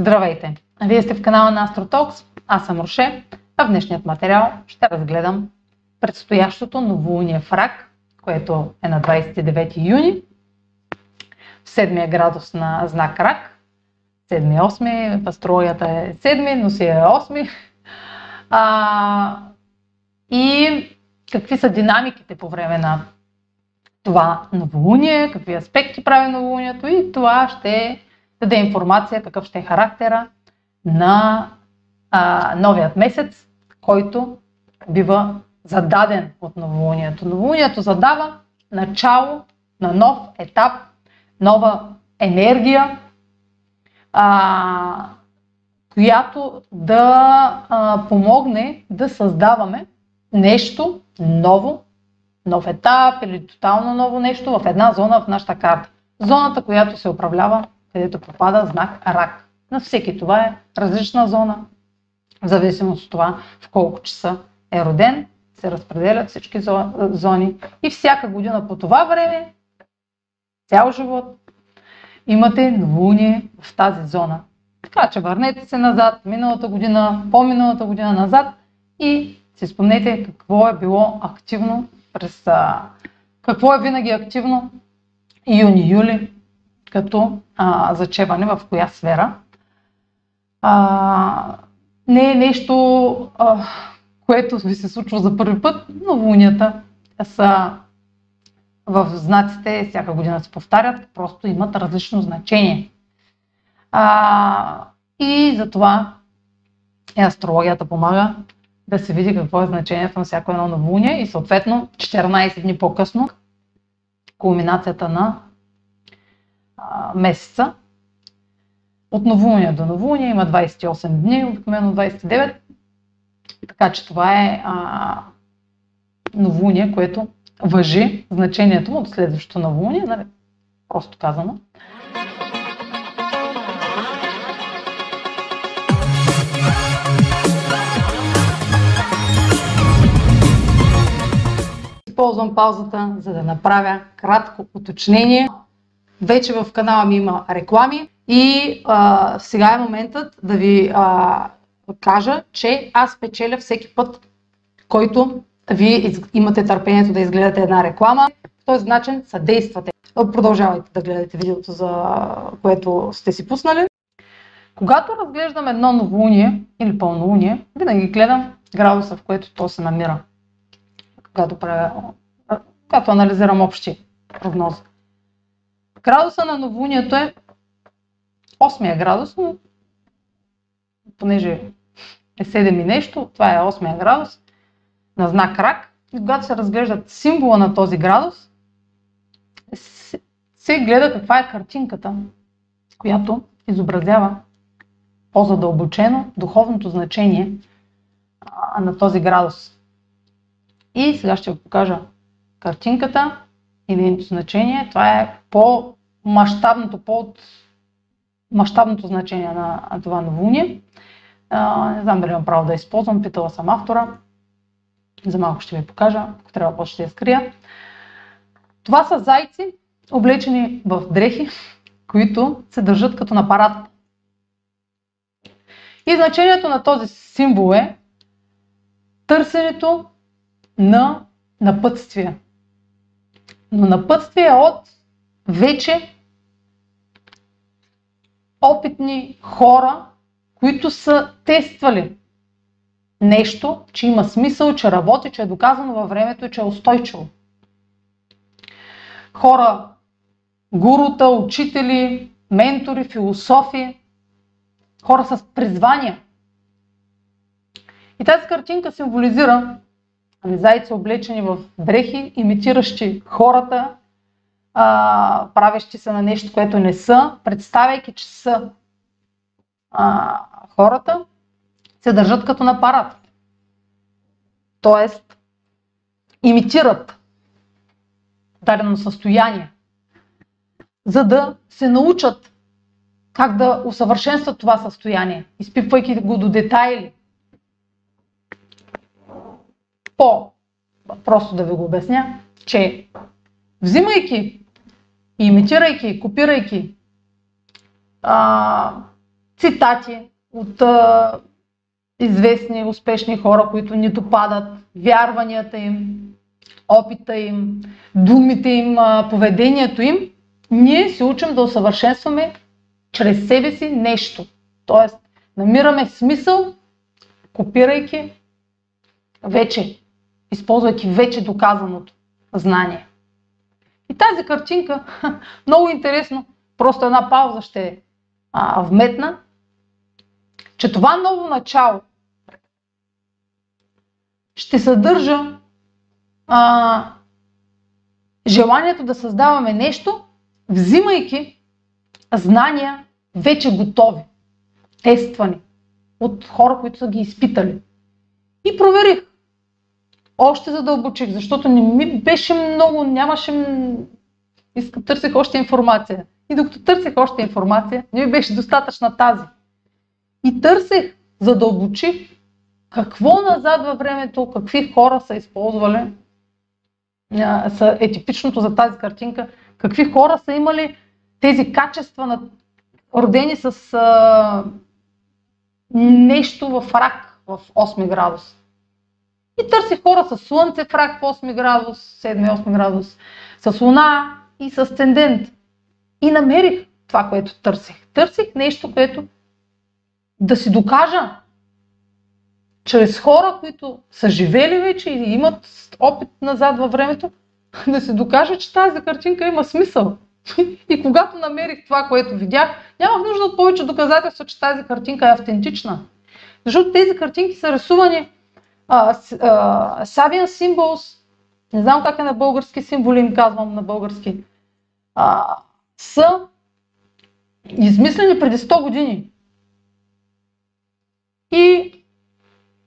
Здравейте! Вие сте в канала на AstroTalks, аз съм Роше, а в днешният материал ще разгледам предстоящото новолуние в Рак, което е на 29 юни, в седмия градус на знак Рак. 7-8, в астрологията е 7, но си е 8. А, и какви са динамиките по време на това новолуние, какви аспекти прави новолунието и това ще даде информация какъв ще е характера на а, новият месец, който бива зададен от новолунието. Новолунието задава начало на нов етап, нова енергия, а, която да а, помогне да създаваме нещо ново, нов етап или тотално ново нещо в една зона в нашата карта. Зоната, която се управлява, където попада знак Рак. На всеки това е различна зона, в зависимост от това в колко часа е роден, се разпределят всички зони и всяка година по това време, цял живот, имате новолуние в тази зона. Така че върнете се назад, миналата година, по-миналата година назад и си спомнете какво е било активно през... Какво е винаги активно юни-юли като а, зачеване в коя сфера. А, не е нещо, а, което ви се случва за първи път, но лунията са в знаците, всяка година се повтарят, просто имат различно значение. А, и затова и астрологията помага да се види какво е значението на всяко едно новолуние и съответно 14 дни по-късно кулминацията на а, месеца. От новолуние до новолуние има 28 дни, обикновено 29. Така че това е а, новолуние, което въжи значението му от следващото новолуние, нали? просто казано. Използвам паузата, за да направя кратко уточнение. Вече в канала ми има реклами и а, сега е моментът да ви а, кажа, че аз печеля всеки път, който вие имате търпението да изгледате една реклама. По този начин съдействате. Продължавайте да гледате видеото, за което сте си пуснали. Когато разглеждам едно новолуние или пълнолуние, винаги гледам градуса, в което то се намира. Когато, правя, когато анализирам общи прогнози. Градуса на новолунието е 8 градус, но понеже е 7 и нещо, това е 8 градус на знак рак. И когато се разглеждат символа на този градус, се гледа каква е картинката, която изобразява по-задълбочено духовното значение на този градус. И сега ще ви покажа картинката и значение. Това е по-масштабното, по-масштабното значение на, това новолуние. не знам дали имам право да използвам, питала съм автора. За малко ще ви покажа, ако трябва после ще я скрия. Това са зайци, облечени в дрехи, които се държат като на парад. И значението на този символ е търсенето на напътствие. Но напътствие от вече опитни хора, които са тествали нещо, че има смисъл, че работи, че е доказано във времето и че е устойчиво. Хора, гурута, учители, ментори, философи, хора с призвания. И тази картинка символизира ами, зайци облечени в дрехи, имитиращи хората, а, правещи се на нещо, което не са, представяйки, че са а, хората, се държат като на парад. Тоест, имитират дадено състояние, за да се научат как да усъвършенстват това състояние, изпипвайки го до детайли. По, просто да ви го обясня, че взимайки, имитирайки, копирайки а, цитати от а, известни, успешни хора, които ни допадат, вярванията им, опита им, думите им, поведението им, ние се учим да усъвършенстваме чрез себе си нещо. Тоест, намираме смисъл, копирайки вече, използвайки вече доказаното знание. И тази картинка, много интересно, просто една пауза ще а, вметна, че това ново начало ще съдържа а, желанието да създаваме нещо, взимайки знания вече готови, тествани от хора, които са ги изпитали. И проверих. Още задълбочих, защото не ми беше много, нямаше... Иска, търсих още информация. И докато търсих още информация, не ми беше достатъчна тази. И търсех, задълбочих какво назад във времето, какви хора са използвали, са, е типичното за тази картинка, какви хора са имали тези качества, на, родени с а, нещо в рак в 8 градус. И търси хора с слънце в рак в 8 градус, 7-8 градус, с луна и с тендент. И намерих това, което търсих. Търсих нещо, което да си докажа чрез хора, които са живели вече и имат опит назад във времето, да се докаже, че тази картинка има смисъл. И когато намерих това, което видях, нямах нужда от повече доказателства, че тази картинка е автентична. Защото тези картинки са рисувани Савиан Symbols, не знам как е на български символи, им казвам на български, а, са измислени преди 100 години. И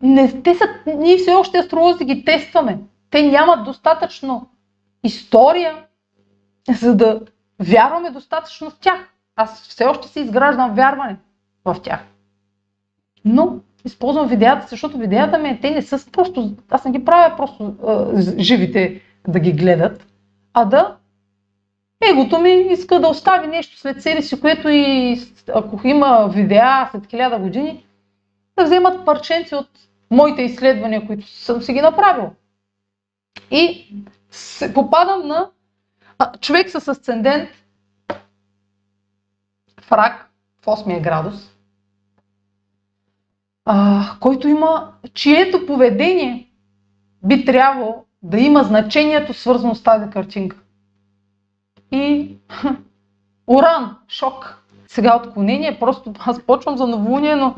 не, те са, ние все още астролози ги тестваме. Те нямат достатъчно история, за да вярваме достатъчно в тях. Аз все още си изграждам вярване в тях. Но използвам видеята, защото видеята ми, те не са просто, аз не ги правя просто а, живите да ги гледат, а да егото ми иска да остави нещо след себе си, което и ако има видеа след хиляда години, да вземат парченци от моите изследвания, които съм си ги направил. И се попадам на а, човек с асцендент в рак в 8 градус, а, който има, чието поведение би трябвало да има значението свързано с тази картинка. И уран, шок. Сега отклонение, просто аз почвам за новолуние, но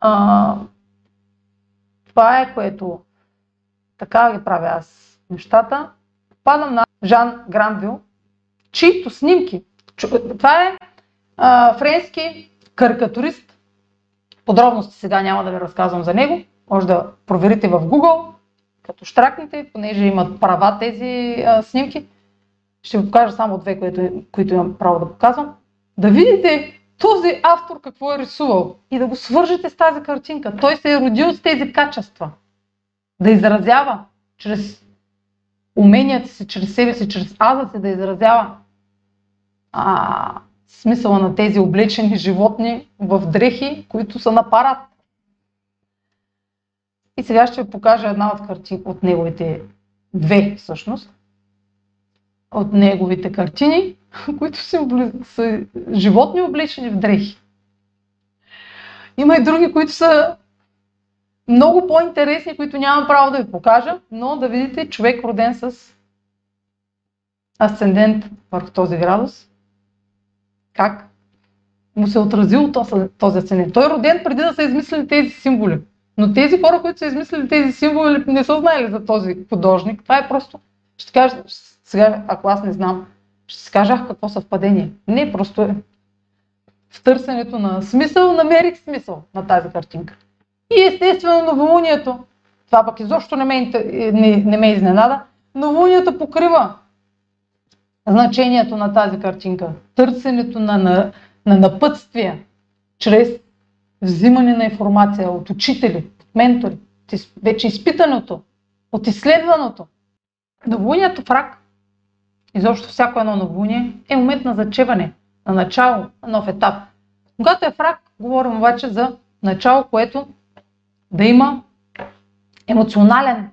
а, това е което така ги правя аз нещата. Падам на Жан Гранвил, чието снимки. Това е а, френски карикатурист. Подробности сега няма да ви разказвам за него. Може да проверите в Google, като штракнете, понеже имат права тези а, снимки. Ще ви покажа само две, които, които имам право да показвам. Да видите този автор какво е рисувал и да го свържете с тази картинка. Той се е родил с тези качества. Да изразява чрез уменията си, чрез себе си, чрез аза си да изразява а, смисъла на тези облечени животни в дрехи, които са на парад. И сега ще ви покажа една от картини, от неговите две всъщност, от неговите картини, които са, са животни облечени в дрехи. Има и други, които са много по-интересни, които нямам право да ви покажа, но да видите човек роден с асцендент върху този градус, как му се е отразил този асцендент. Той е роден преди да са измислили тези символи. Но тези хора, които са измислили тези символи, не са знаели за този художник. Това е просто, ще кажа, сега, ако аз не знам, ще си кажа, какво съвпадение. Не, просто е. В търсенето на смисъл намерих смисъл на тази картинка. И естествено новолунието, това пък изобщо не ме, не, не ме изненада, новолунието покрива значението на тази картинка. Търсенето на, на, на напътствия чрез взимане на информация от учители, от ментори, вече изпитаното, от изследваното. Новолунието в рак изобщо всяко едно новолуние е момент на зачеване, на начало, на нов етап. Когато е в рак, говорим обаче за начало, което да има емоционален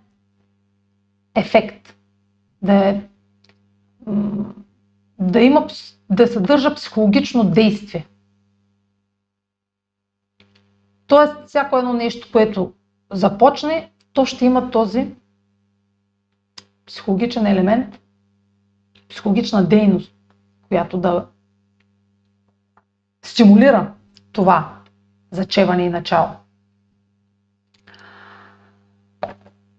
ефект, да, е, да има, да съдържа психологично действие. Тоест, всяко едно нещо, което започне, то ще има този психологичен елемент, психологична дейност, която да стимулира това зачеване и начало.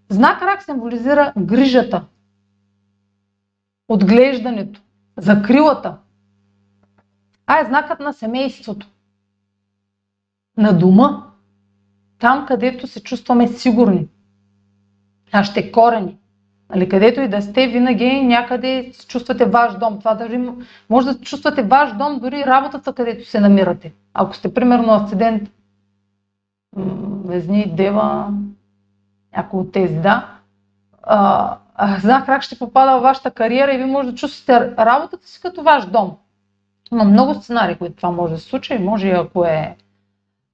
Знак рак символизира грижата, отглеждането, закрилата. А е знакът на семейството, на дома, там където се чувстваме сигурни, нашите корени. Нали, където и да сте, винаги някъде се чувствате ваш дом. Това дори може да чувствате ваш дом, дори работата, където се намирате. Ако сте, примерно, асцендент Везни, Дева, някой от тези, да. А, а, знак как ще попада във вашата кариера и ви може да чувствате работата си като ваш дом. Има много сценарии, които това може да се случи. Може и ако е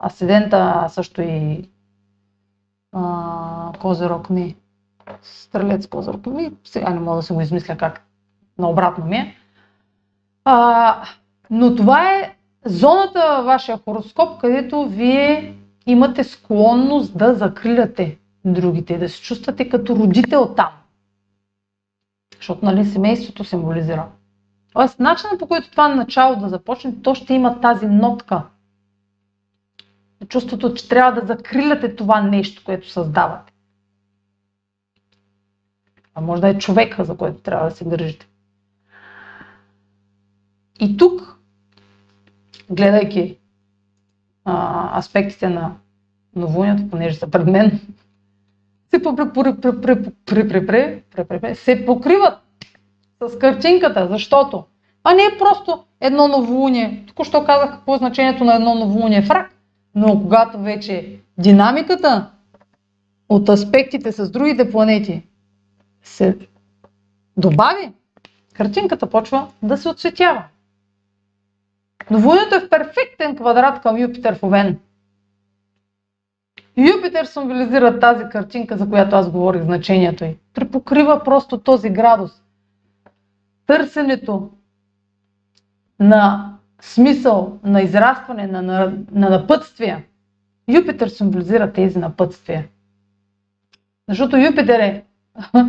асцендента, също и а, Козерог, не, стрелец Козерог, ми, сега не мога да се го измисля как наобратно ми е. А, но това е зоната във вашия хороскоп, където вие имате склонност да закриляте другите, да се чувствате като родител там. Защото нали, семейството символизира. Тоест, начинът по който това начало да започне, то ще има тази нотка. Чувството, че трябва да закриляте това нещо, което създавате. А може да е човека, за който трябва да се грижите. И тук, гледайки а, аспектите на новолунието, понеже са пред мен, се покриват с картинката, защото а не е просто едно новолуние. Току-що казах какво е значението на едно новолуние в рак, но когато вече динамиката от аспектите с другите планети се добави, картинката почва да се отсветява. Новолунието е в перфектен квадрат към Юпитер в Овен. Юпитер символизира тази картинка, за която аз говорих, значението й. Препокрива просто този градус. Търсенето на смисъл, на израстване, на, на, на напътствия. Юпитер символизира тези напътствия. Защото Юпитер е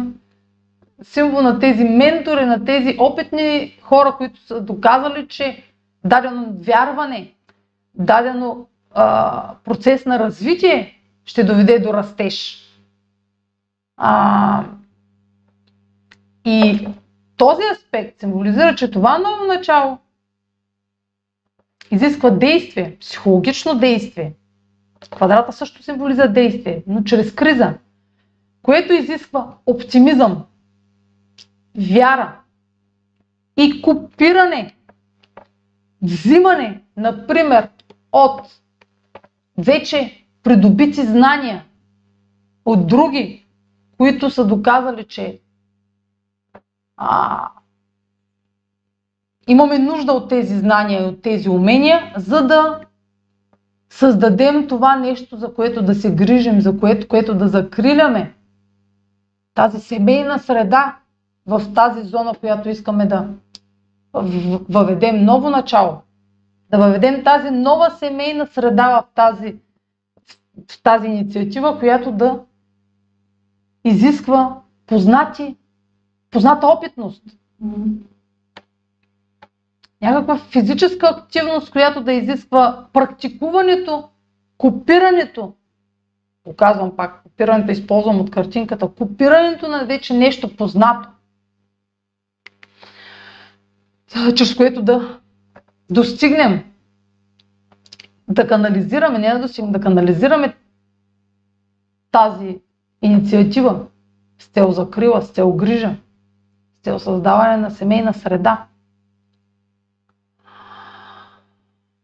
символ на тези ментори, на тези опитни хора, които са доказали, че дадено вярване, дадено а, процес на развитие ще доведе до растеж. А, и този аспект символизира, че това ново начало изисква действие, психологично действие. Квадрата също символизира действие, но чрез криза, което изисква оптимизъм, вяра и копиране, взимане, например, от вече придобити знания от други, които са доказали, че а, имаме нужда от тези знания и от тези умения, за да създадем това нещо, за което да се грижим, за което, което да закриляме. Тази семейна среда в тази зона, която искаме да въведем ново начало да въведем тази нова семейна среда в тази, в тази инициатива, която да изисква познати, позната опитност. Някаква физическа активност, която да изисква практикуването, копирането. Показвам пак, копирането използвам от картинката. Копирането на вече нещо познато. Чрез което да достигнем, да канализираме, не да достигнем, да канализираме тази инициатива с цел закрила, с цел грижа, с цел създаване на семейна среда.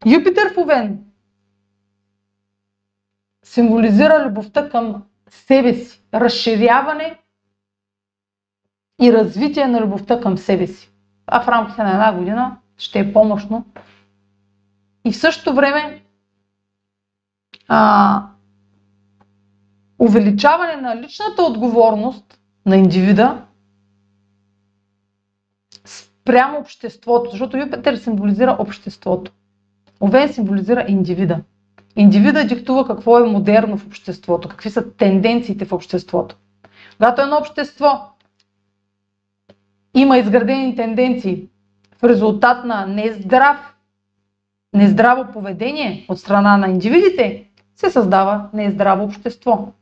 Юпитер в Овен символизира любовта към себе си, разширяване и развитие на любовта към себе си. А в рамките на една година ще е помощно и в същото време а, увеличаване на личната отговорност на индивида спрямо обществото, защото Юпитер символизира обществото. Овен символизира индивида. Индивида диктува какво е модерно в обществото, какви са тенденциите в обществото. Когато едно общество има изградени тенденции в резултат на нездрав, нездраво поведение от страна на индивидите, се създава нездраво общество.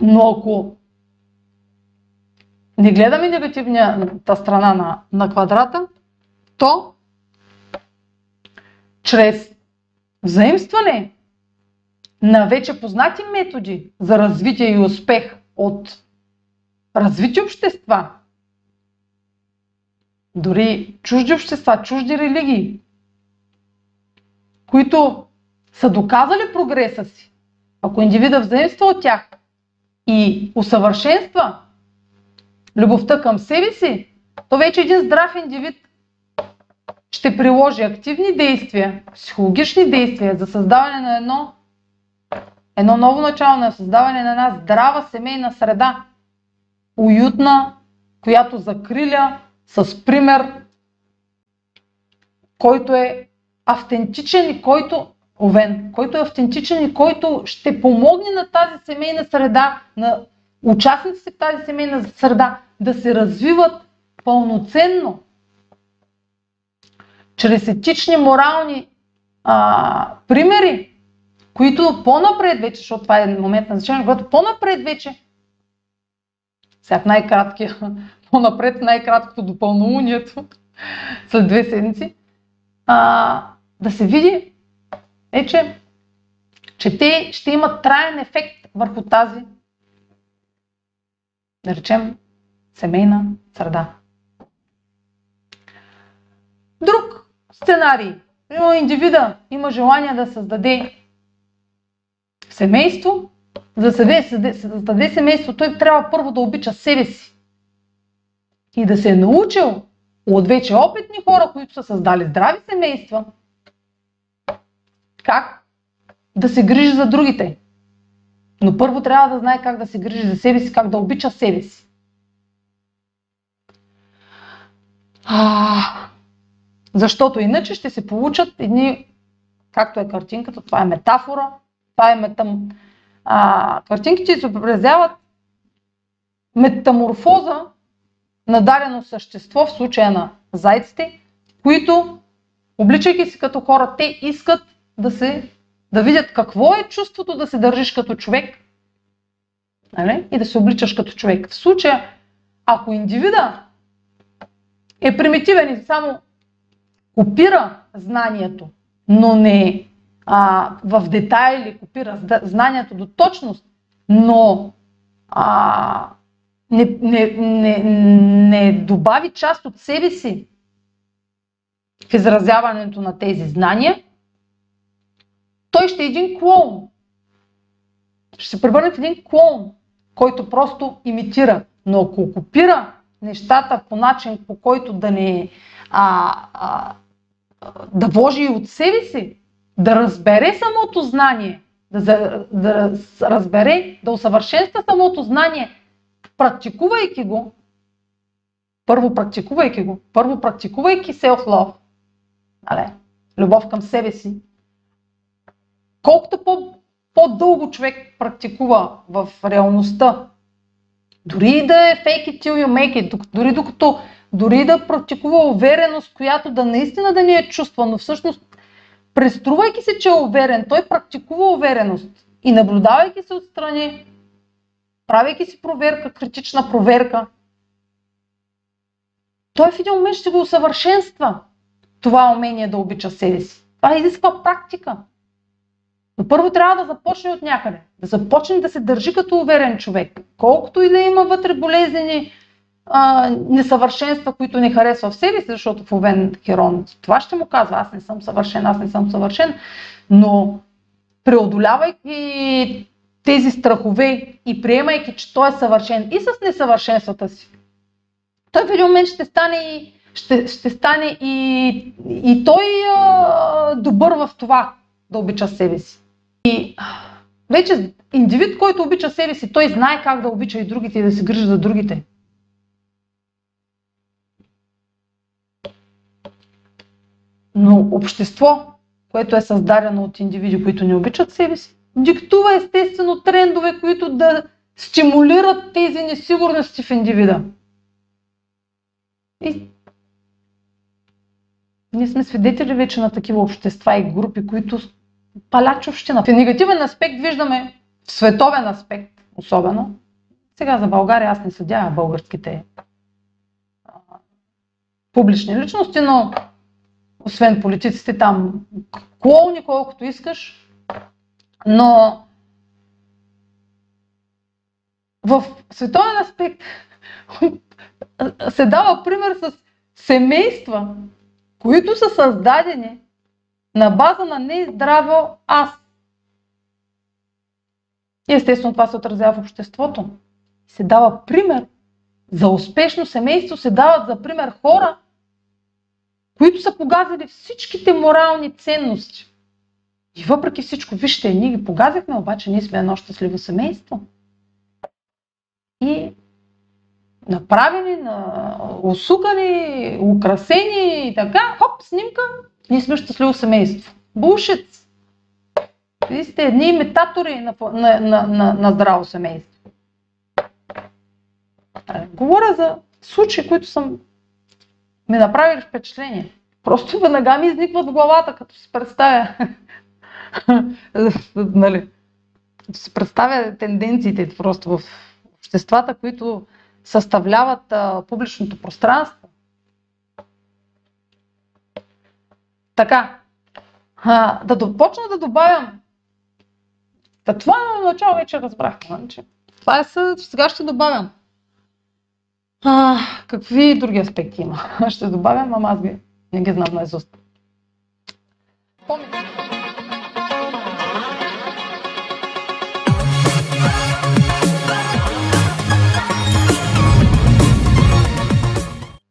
Но ако не гледаме негативната страна на, на квадрата, то чрез взаимстване на вече познати методи за развитие и успех от развити общества, дори чужди общества, чужди религии, които са доказали прогреса си, ако индивида взаимства от тях и усъвършенства любовта към себе си, то вече един здрав индивид ще приложи активни действия, психологични действия за създаване на едно, едно ново начало на създаване на една здрава семейна среда, уютна, която закриля с пример, който е автентичен и който Овен, който е автентичен и който ще помогне на тази семейна среда, на участниците в тази семейна среда да се развиват пълноценно, чрез етични, морални а, примери, които по-напред вече, защото това е момент на значение, когато по-напред вече, сега най-краткия, по-напред най-краткото до пълнолунието, след две седмици, а, да се види, е, че, че те ще имат траен ефект върху тази да речем, семейна среда. Друг сценарий. Примерно индивида има желание да създаде семейство. За да създаде семейство, той трябва първо да обича себе си. И да се е научил от вече опитни хора, които са създали здрави семейства, как да се грижи за другите. Но първо трябва да знае как да се грижи за себе си, как да обича себе си. А, защото иначе ще се получат едни, както е картинката, това е метафора, това е метам... А, картинките изобразяват метаморфоза на дадено същество, в случая на зайците, които, обличайки се като хора, те искат да се да видят какво е чувството да се държиш като човек нали? и да се обличаш като човек. В случая, ако индивида е примитивен и само копира знанието, но не а, в детайли копира знанието до точност, но а, не, не, не, не добави част от себе си в изразяването на тези знания, той ще е един клоун. Ще се превърне в един клоун, който просто имитира. Но ако копира нещата по начин, по който да не а, а, да вложи от себе си, да разбере самото знание, да, да разбере, да усъвършенства самото знание, практикувайки го, първо практикувайки го, първо практикувайки self-love, нали, любов към себе си, колкото по, по-дълго човек практикува в реалността, дори да е fake it till you make it, дори докато дори да практикува увереност, която да наистина да ни е чувства, но всъщност преструвайки се, че е уверен, той практикува увереност и наблюдавайки се отстрани, правейки си проверка, критична проверка, той в един момент ще го усъвършенства това умение да обича себе си. Това изисква практика. Но първо трябва да започне от някъде. Да започне да се държи като уверен човек. Колкото и да има вътре болезнени а, несъвършенства, които не харесва в себе си, защото в Овен Херон това ще му казва, аз не съм съвършен, аз не съм съвършен, но преодолявайки тези страхове и приемайки, че той е съвършен и с несъвършенствата си, той в един момент ще стане и ще, ще стане и, и той а, добър в това да обича себе си. И вече индивид, който обича себе си, той знае как да обича и другите и да се грижи за другите. Но общество, което е създадено от индивиди, които не обичат себе си, диктува естествено трендове, които да стимулират тези несигурности в индивида. И ние сме свидетели вече на такива общества и групи, които палят чувщина. В негативен аспект виждаме, в световен аспект особено, сега за България аз не съдя българските публични личности, но освен политиците там клоуни колкото искаш, но в световен аспект се дава пример с семейства, които са създадени на база на нездраво аз. И естествено това се отразява в обществото. Се дава пример за успешно семейство, се дават за пример хора, които са погазили всичките морални ценности. И въпреки всичко, вижте, ние ги погазихме, обаче ние сме едно щастливо семейство. И направени, на, усукани, украсени и така, хоп, снимка, ние сме щастливо семейство. Бушец! Вие сте едни имитатори на, на, на, на, на здраво семейство. Говоря за случаи, които съм ми направили впечатление. Просто веднага ми изникват в главата, като си представя. нали, си представя тенденциите просто в обществата, които съставляват а, публичното пространство. Така, а, да почна да добавям. Та това на начало вече разбрахме. Значи. Това е съ... сега ще добавям. А, какви други аспекти има? Ще добавям, ама аз ги не ги знам на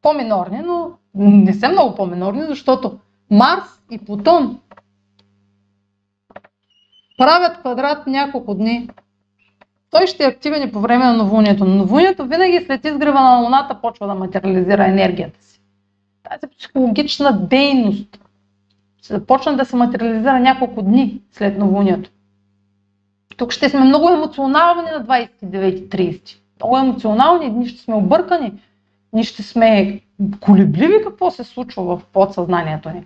По-минорни, но не са много по-минорни, защото Марс и Плутон правят квадрат няколко дни. Той ще е активен и по време на новолунието. Но новолунието винаги след изгрева на Луната почва да материализира енергията си. Тази психологична дейност ще започне да се материализира няколко дни след новолунието. Тук ще сме много емоционални на 29-30. Много емоционални, дни ще сме объркани, ние ще сме колебливи какво се случва в подсъзнанието ни.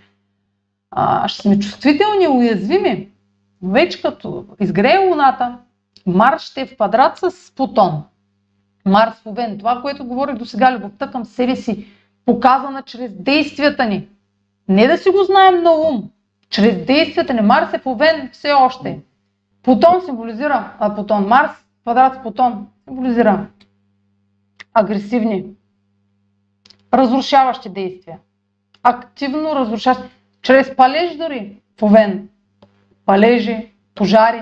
А, ще сме чувствителни, уязвими. Вече като изгрее Луната, Марс ще е в квадрат с Плутон. Марс в Овен. Това, което говорих до сега, любовта към себе си, показана чрез действията ни. Не да си го знаем на ум, чрез действията ни. Марс е в Овен все още. Плутон символизира, а Плутон, Марс, квадрат с Плутон, символизира агресивни, разрушаващи действия. Активно разрушаващи. Чрез палеж дори в Овен. Палежи, пожари.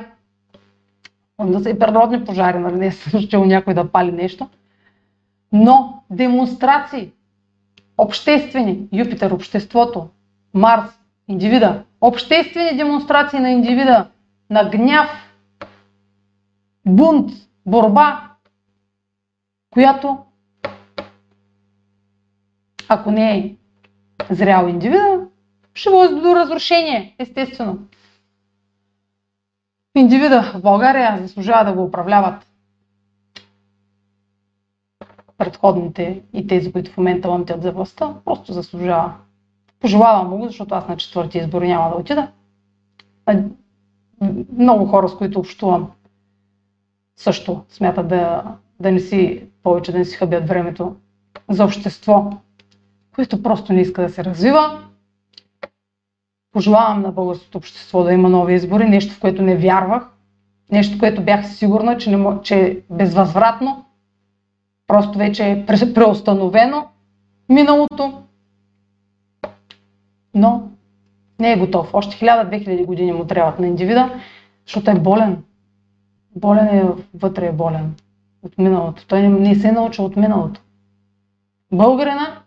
Да са и природни пожари, нали? Не съм чел някой да пали нещо. Но демонстрации, обществени, Юпитер, обществото, Марс, индивида, обществени демонстрации на индивида, на гняв, бунт, борба, която ако не е зрял индивида, ще води до разрушение, естествено. Индивида в България заслужава да го управляват предходните и тези, които в момента ламтят за властта, просто заслужава. Пожелавам му защото аз на четвърти избор няма да отида. Много хора, с които общувам, също смятат да, да не си повече да не си хъбят времето за общество, което просто не иска да се развива. Пожелавам на българското общество да има нови избори, нещо в което не вярвах, нещо, което бях сигурна, че, не, че е безвъзвратно, просто вече е преустановено миналото, но не е готов. Още 1000-2000 години му трябват на индивида, защото е болен. Болен е, вътре е болен от миналото. Той не, се е научил от миналото. Българина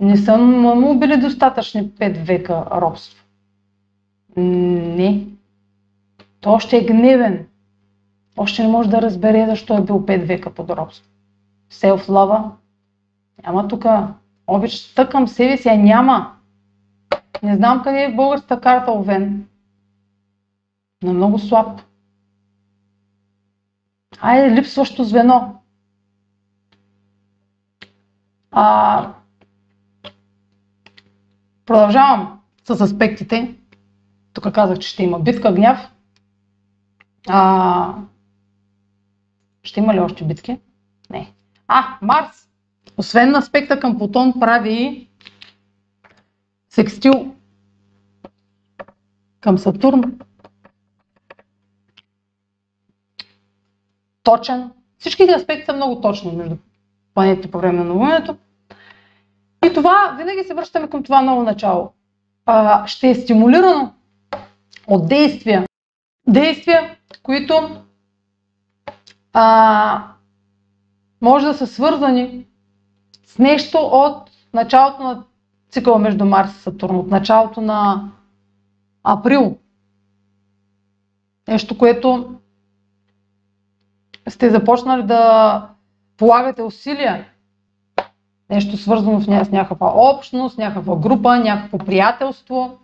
Не са му били достатъчни 5 века робство. Не. Той още е гневен. Още не може да разбере защо е бил 5 века под робство. Селф лава. Няма тук. Обичта към себе си няма. Не знам къде е в българската карта Овен. Но много слаб. Айде, липсващо звено. А, продължавам с аспектите. Тук казах, че ще има битка, гняв. А, ще има ли още битки? Не. А, Марс. Освен аспекта към Плутон прави секстил към Сатурн. Точен. Всичките аспекти са много точни между планетите по време на новолунието. И това, винаги се връщаме към това ново начало. А, ще е стимулирано от действия. Действия, които а, може да са свързани с нещо от началото на цикъла между Марс и Сатурн, от началото на април. Нещо, което сте започнали да полагате усилия. Нещо свързано с някаква общност, някаква група, някакво приятелство,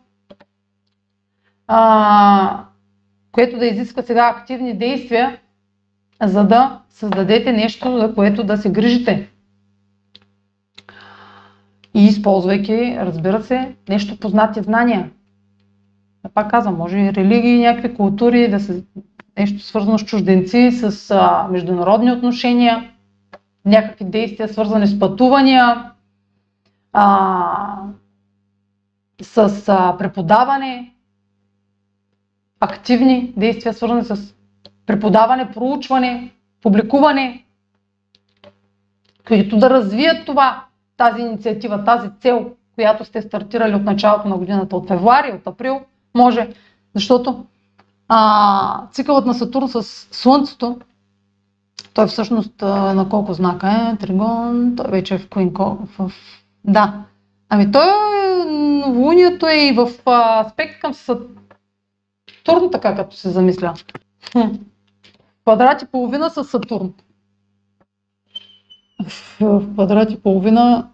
а, което да изисква сега активни действия, за да създадете нещо, за което да се грижите. И използвайки, разбира се, нещо познати знания. А пак казвам, може и религии, някакви култури, да се, нещо свързано с чужденци, с а, международни отношения, някакви действия свързани с пътувания, а, с а, преподаване, активни действия свързани с преподаване, проучване, публикуване, които да развият това, тази инициатива, тази цел, която сте стартирали от началото на годината, от февруари, от април, може, защото а, цикълът на Сатурн с Слънцето, той всъщност на колко знака е? Тригон, той вече е в Куин в... Да. Ами той, новолунието е и в аспект към Сатурн, така като се замисля. Квадрат и половина с Сатурн. В квадрат и половина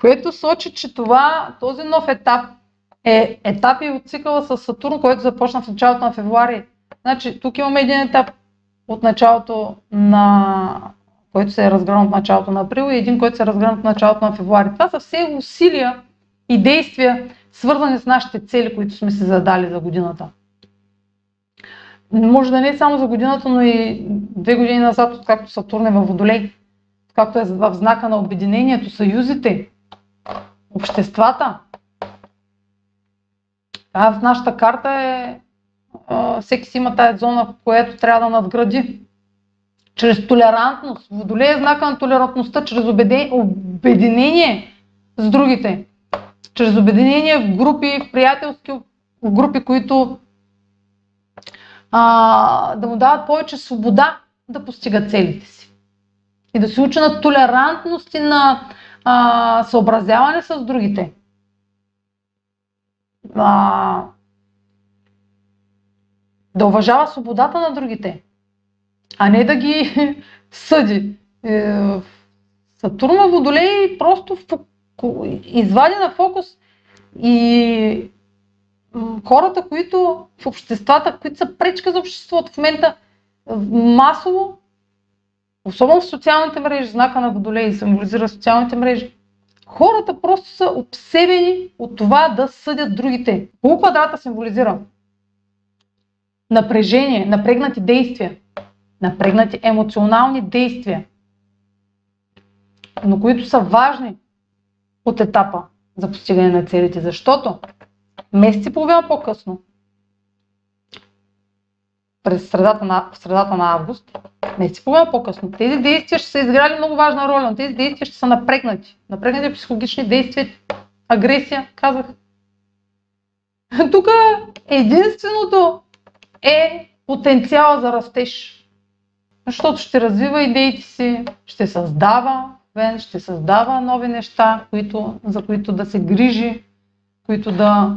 което сочи, че това, този нов етап е етапи от цикъла с Сатурн, който започна в началото на февруари. Значи, тук имаме един етап от началото на който се е разгърнал от началото на април и един, който се е разгърнал от началото на февруари. Това са все усилия и действия, свързани с нашите цели, които сме се задали за годината. Може да не е само за годината, но и две години назад, откакто Сатурн е във Водолей, както е в знака на обединението, съюзите, обществата. А в нашата карта е всеки си има тази зона, в която трябва да надгради. Чрез толерантност. Водолей е знака на толерантността, чрез обединение с другите. Чрез обединение в групи, в приятелски групи, които а, да му дават повече свобода да постига целите си. И да се учи на толерантност и на а, съобразяване с другите. А, да уважава свободата на другите, а не да ги съди. Е, Сатурна Водолей просто извади на фокус и хората, които в обществата, които са пречка за обществото в момента, масово особено в социалните мрежи, знака на Водолей символизира социалните мрежи, хората просто са обсебени от това да съдят другите. Полуквадрата символизира напрежение, напрегнати действия, напрегнати емоционални действия, но които са важни от етапа за постигане на целите, защото месец и половина по-късно през средата на, в средата на август, месец половина по-късно, тези действия ще са изиграли много важна роля, но тези действия ще са напрегнати. Напрегнати психологични действия, агресия, казах. Тук единственото е потенциала за растеж. Защото ще развива идеите си, ще създава, Венс ще създава нови неща, които, за които да се грижи, които да,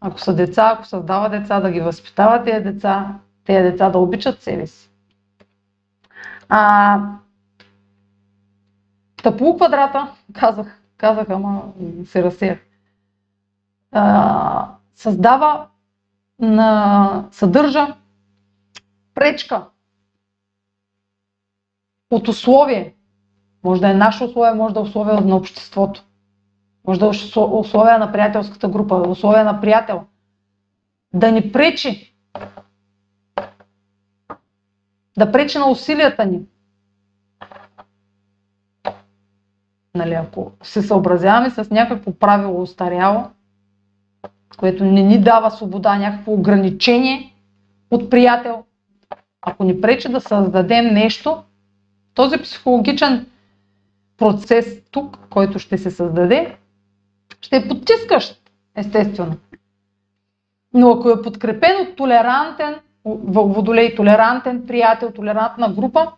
ако са деца, ако създава деца, да ги възпитава тези деца, тези деца да обичат себе си. А, тъпу квадрата, казах, казах, ама се разсеях, а, създава, на, съдържа пречка от условие. Може да е наше условие, може да е условие на обществото. Може да е условие на приятелската група, условие на приятел. Да ни пречи. Да пречи на усилията ни. Нали, ако се съобразяваме с някакво правило устаряло, което не ни дава свобода, някакво ограничение от приятел, ако ни пречи да създадем нещо, този психологичен процес тук, който ще се създаде, ще е потискащ, естествено. Но ако е подкрепен от толерантен, водолей, толерантен приятел, толерантна група,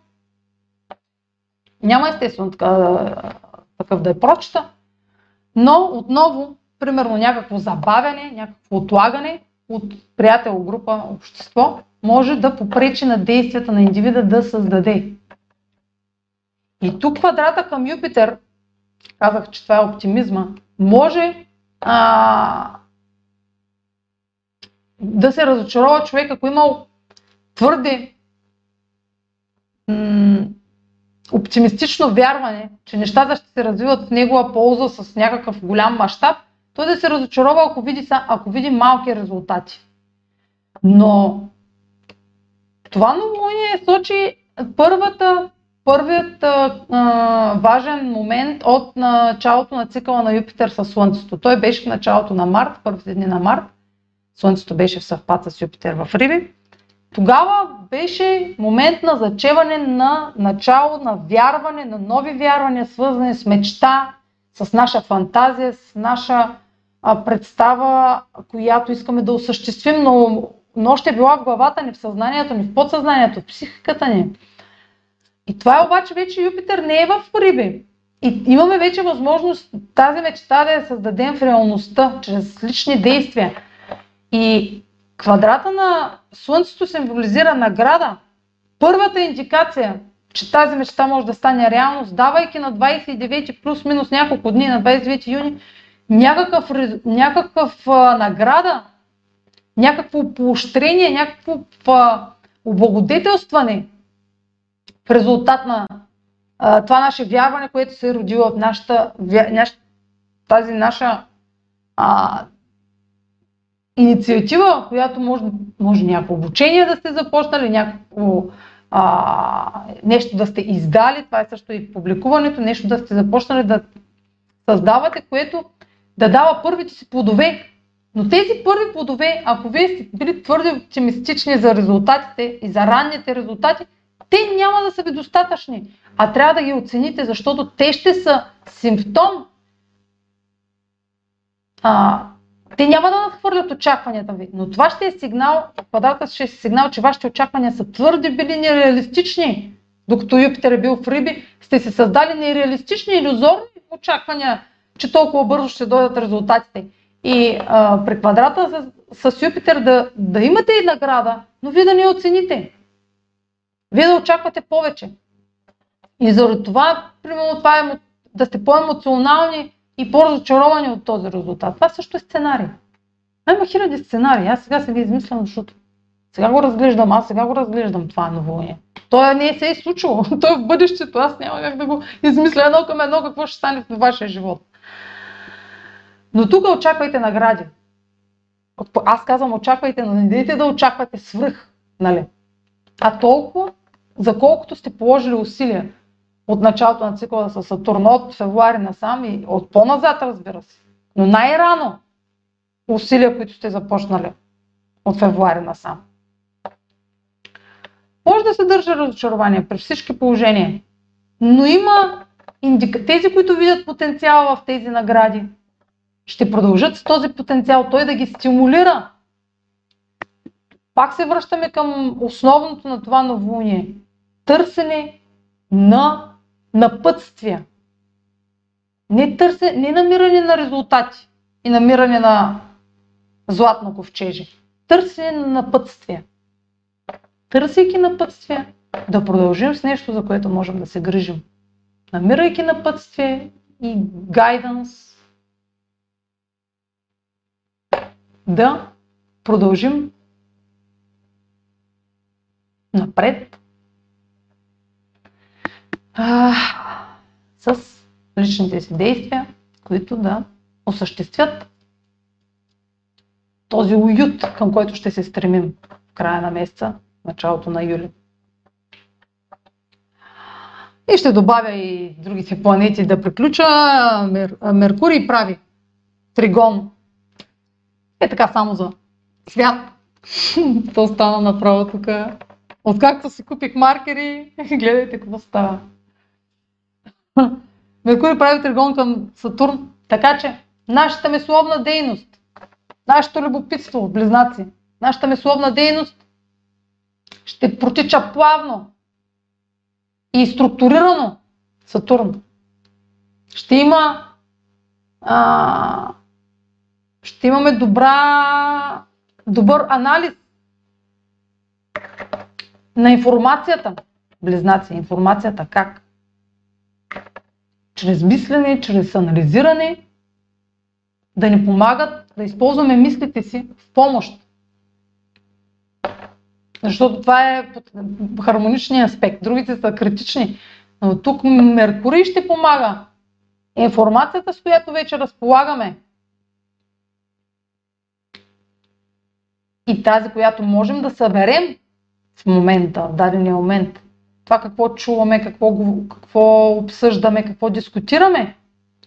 няма естествено такъв да е прочета, но отново, примерно някакво забавяне, някакво отлагане от приятел, група, общество, може да попречи на действията на индивида да създаде. И тук квадрата към Юпитер, казах, че това е оптимизма, може а, да се разочарова човек, ако имал твърде м- оптимистично вярване, че нещата ще се развиват в негова полза с някакъв голям мащаб, той да се разочарова, ако види, ако види малки резултати. Но това новолуние сочи първата първият а, важен момент от началото на цикъла на Юпитер със Слънцето. Той беше в началото на март, първите дни на март. Слънцето беше в съвпад с Юпитер в Риби. Тогава беше момент на зачеване на начало на вярване, на нови вярвания, свързани с мечта, с наша фантазия, с наша а, представа, която искаме да осъществим, но, но още е била в главата ни, в съзнанието ни, в подсъзнанието, в психиката ни. И това е обаче вече Юпитер не е в Риби. И имаме вече възможност тази мечта да я създадем в реалността, чрез лични действия. И квадрата на Слънцето символизира награда. Първата индикация, че тази мечта може да стане реалност, давайки на 29 плюс-минус няколко дни, на 29 юни, някакъв, някакъв а, награда, някакво поощрение, някакво а, облагодетелстване в резултат на а, това наше вярване, което се е родило в нашата, нашата, тази наша а, инициатива, която може, може някакво обучение да сте започнали, някакво а, нещо да сте издали, това е също и публикуването, нещо да сте започнали да създавате, което да дава първите си плодове. Но тези първи плодове, ако вие сте били твърде оптимистични за резултатите и за ранните резултати, те няма да са ви достатъчни, а трябва да ги оцените, защото те ще са симптом. А, те няма да надхвърлят очакванията ви, но това ще е сигнал, квадрата ще е сигнал, че вашите очаквания са твърде били нереалистични. Докато Юпитер е бил в Риби, сте си създали нереалистични, иллюзорни очаквания, че толкова бързо ще дойдат резултатите. И а, при квадрата с, с Юпитер да, да имате и награда, но вие да не оцените. Вие да очаквате повече. И заради това, примерно, това е да сте по-емоционални и по-разочаровани от този резултат. Това също е сценарий. Има хиляди сценарии. Аз сега се ги измислям, защото сега го разглеждам, аз сега го разглеждам това новолуние. Той не се е случило. Той е в бъдещето. Аз няма как да го измисля едно към едно какво ще стане в вашия живот. Но тук очаквайте награди. Аз казвам очаквайте, но не дайте да очаквате свръх. Нали? А толкова, за колкото сте положили усилия от началото на цикъла с Сатурн, от февруари насам и от по-назад, разбира се. Но най-рано усилия, които сте започнали от февруари насам. Може да се държа разочарование при всички положения, но има индика... тези, които видят потенциал в тези награди, ще продължат с този потенциал, той да ги стимулира пак се връщаме към основното на това новолуние. Търсене на напътствия. Не, търсе, не намиране на резултати и намиране на златно ковчеже. Търсене на напътствия. Търсейки напътствия, да продължим с нещо, за което можем да се грижим. Намирайки напътствие и гайданс, да продължим напред а, с личните си действия, които да осъществят този уют, към който ще се стремим в края на месеца, началото на юли. И ще добавя и другите планети да приключа. Мер, Меркурий прави тригон. Е така само за свят. То стана направо тук. Откакто си купих маркери, гледайте какво става. Меркурий прави тригон към Сатурн. Така че нашата мисловна дейност, нашето любопитство, близнаци, нашата мисловна дейност ще протича плавно и структурирано Сатурн. Ще има а, ще имаме добра, добър анализ на информацията. Близнаци, информацията как? Чрез мислене, чрез анализиране, да ни помагат да използваме мислите си в помощ. Защото това е хармоничният аспект. Другите са критични. Но тук Меркурий ще помага. Информацията, с която вече разполагаме, и тази, която можем да съберем в момента, в дадения момент, това какво чуваме, какво, какво обсъждаме, какво дискутираме,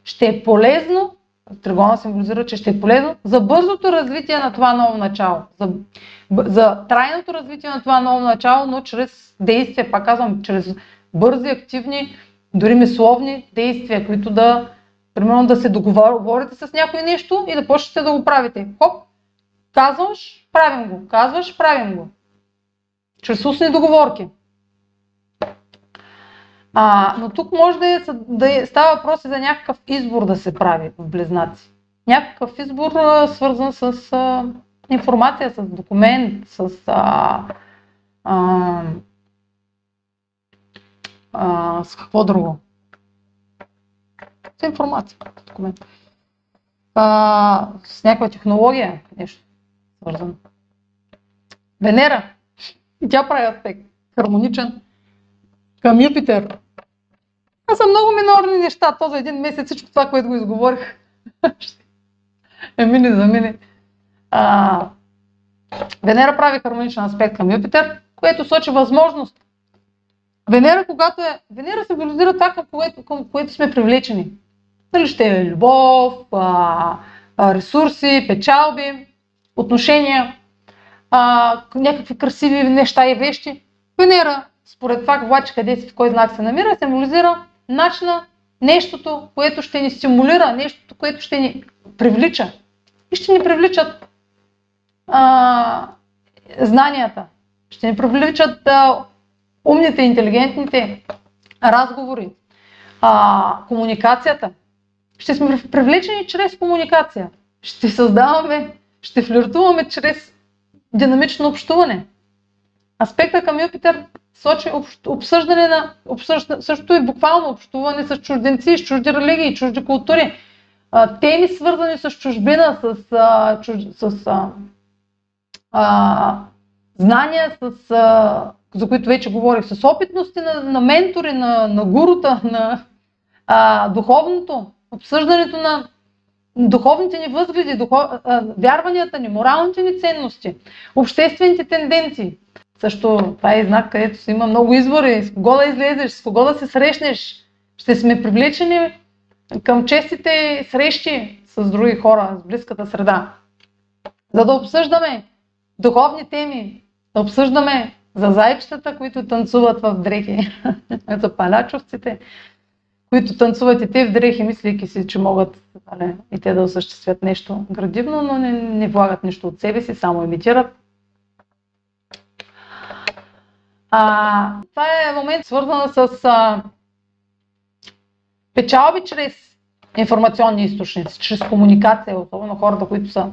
ще е полезно, Тригона символизира, че ще е полезно за бързото развитие на това ново начало, за, за трайното развитие на това ново начало, но чрез действия, пак казвам, чрез бързи, активни, дори мисловни действия, които да, примерно да се договорите с някой нещо и да почнете да го правите. Хоп, казваш, правим го, казваш, правим го. Чрез устни договорки. А, но тук може да, е, да е, става въпрос и за някакъв избор да се прави в близнаци. Някакъв избор а, свързан с а, информация, с документ, с а, а, а, с какво друго? С информация, документ. А, с някаква технология, нещо свързано. Венера. И тя прави аспект. Хармоничен към Юпитер. Това са много минорни неща. То за един месец всичко това, което го изговорих, е мини за мини. А, Венера прави хармоничен аспект към Юпитер, което сочи възможност. Венера, когато е... Венера символизира това, към което, към което сме привлечени. Дали ще е любов, а, а, ресурси, печалби, отношения, а, някакви красиви неща и вещи. Венера, според това обаче къде си, в кой знак се намира, символизира начина, нещото, което ще ни стимулира, нещото, което ще ни привлича. И ще ни привличат а, знанията, ще ни привличат а, умните, интелигентните разговори, а, комуникацията. Ще сме привлечени чрез комуникация. Ще създаваме, ще флиртуваме чрез динамично общуване. Аспекта към Юпитер сочи обсъждане на, обсъжда, също и буквално общуване с чужденци, с чужди религии, чужди култури, а, теми свързани с чужбина, с, а, чуж, с а, а, знания, с, а, за които вече говорих, с опитности на, на ментори, на, на гурута, на а, духовното, обсъждането на духовните ни възгледи, духов, а, вярванията ни, моралните ни ценности, обществените тенденции. Също това е знак, където има много избори, с кого да излезеш, с кого да се срещнеш. Ще сме привлечени към честите срещи с други хора, с близката среда. За да обсъждаме духовни теми, да обсъждаме за зайчетата, които танцуват в дрехи, за палячовците, които танцуват и те в дрехи, мислейки си, че могат нали, и те да осъществят нещо градивно, но не, не влагат нищо от себе си, само имитират. А, това е момент свързан с а, печалби чрез информационни източници, чрез комуникация, особено хората, които са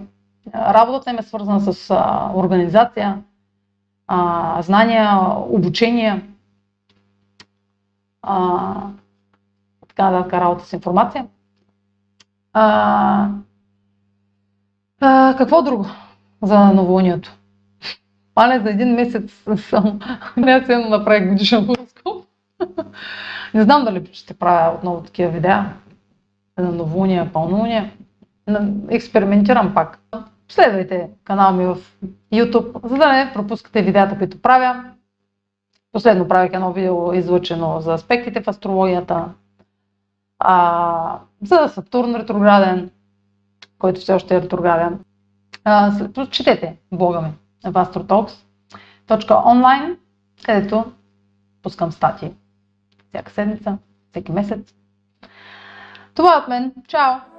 работата им е свързана с а, организация, а, знания, обучение, а, така да работа с информация. А, а, какво друго за новолунието? Пане за един месец съм, не се направих годишен хороскоп. не знам дали ще правя отново такива видеа на новолуния, пълнолуния. Експериментирам пак. Следвайте канал ми в YouTube, за да не пропускате видеята, които правя. Последно правих едно видео излъчено за аспектите в астрологията, а, за Сатурн ретрограден, който все още е ретрограден. А, четете блога ми в astrotalks.online, където пускам статии всяка седмица, всеки месец. Това е от мен. Чао!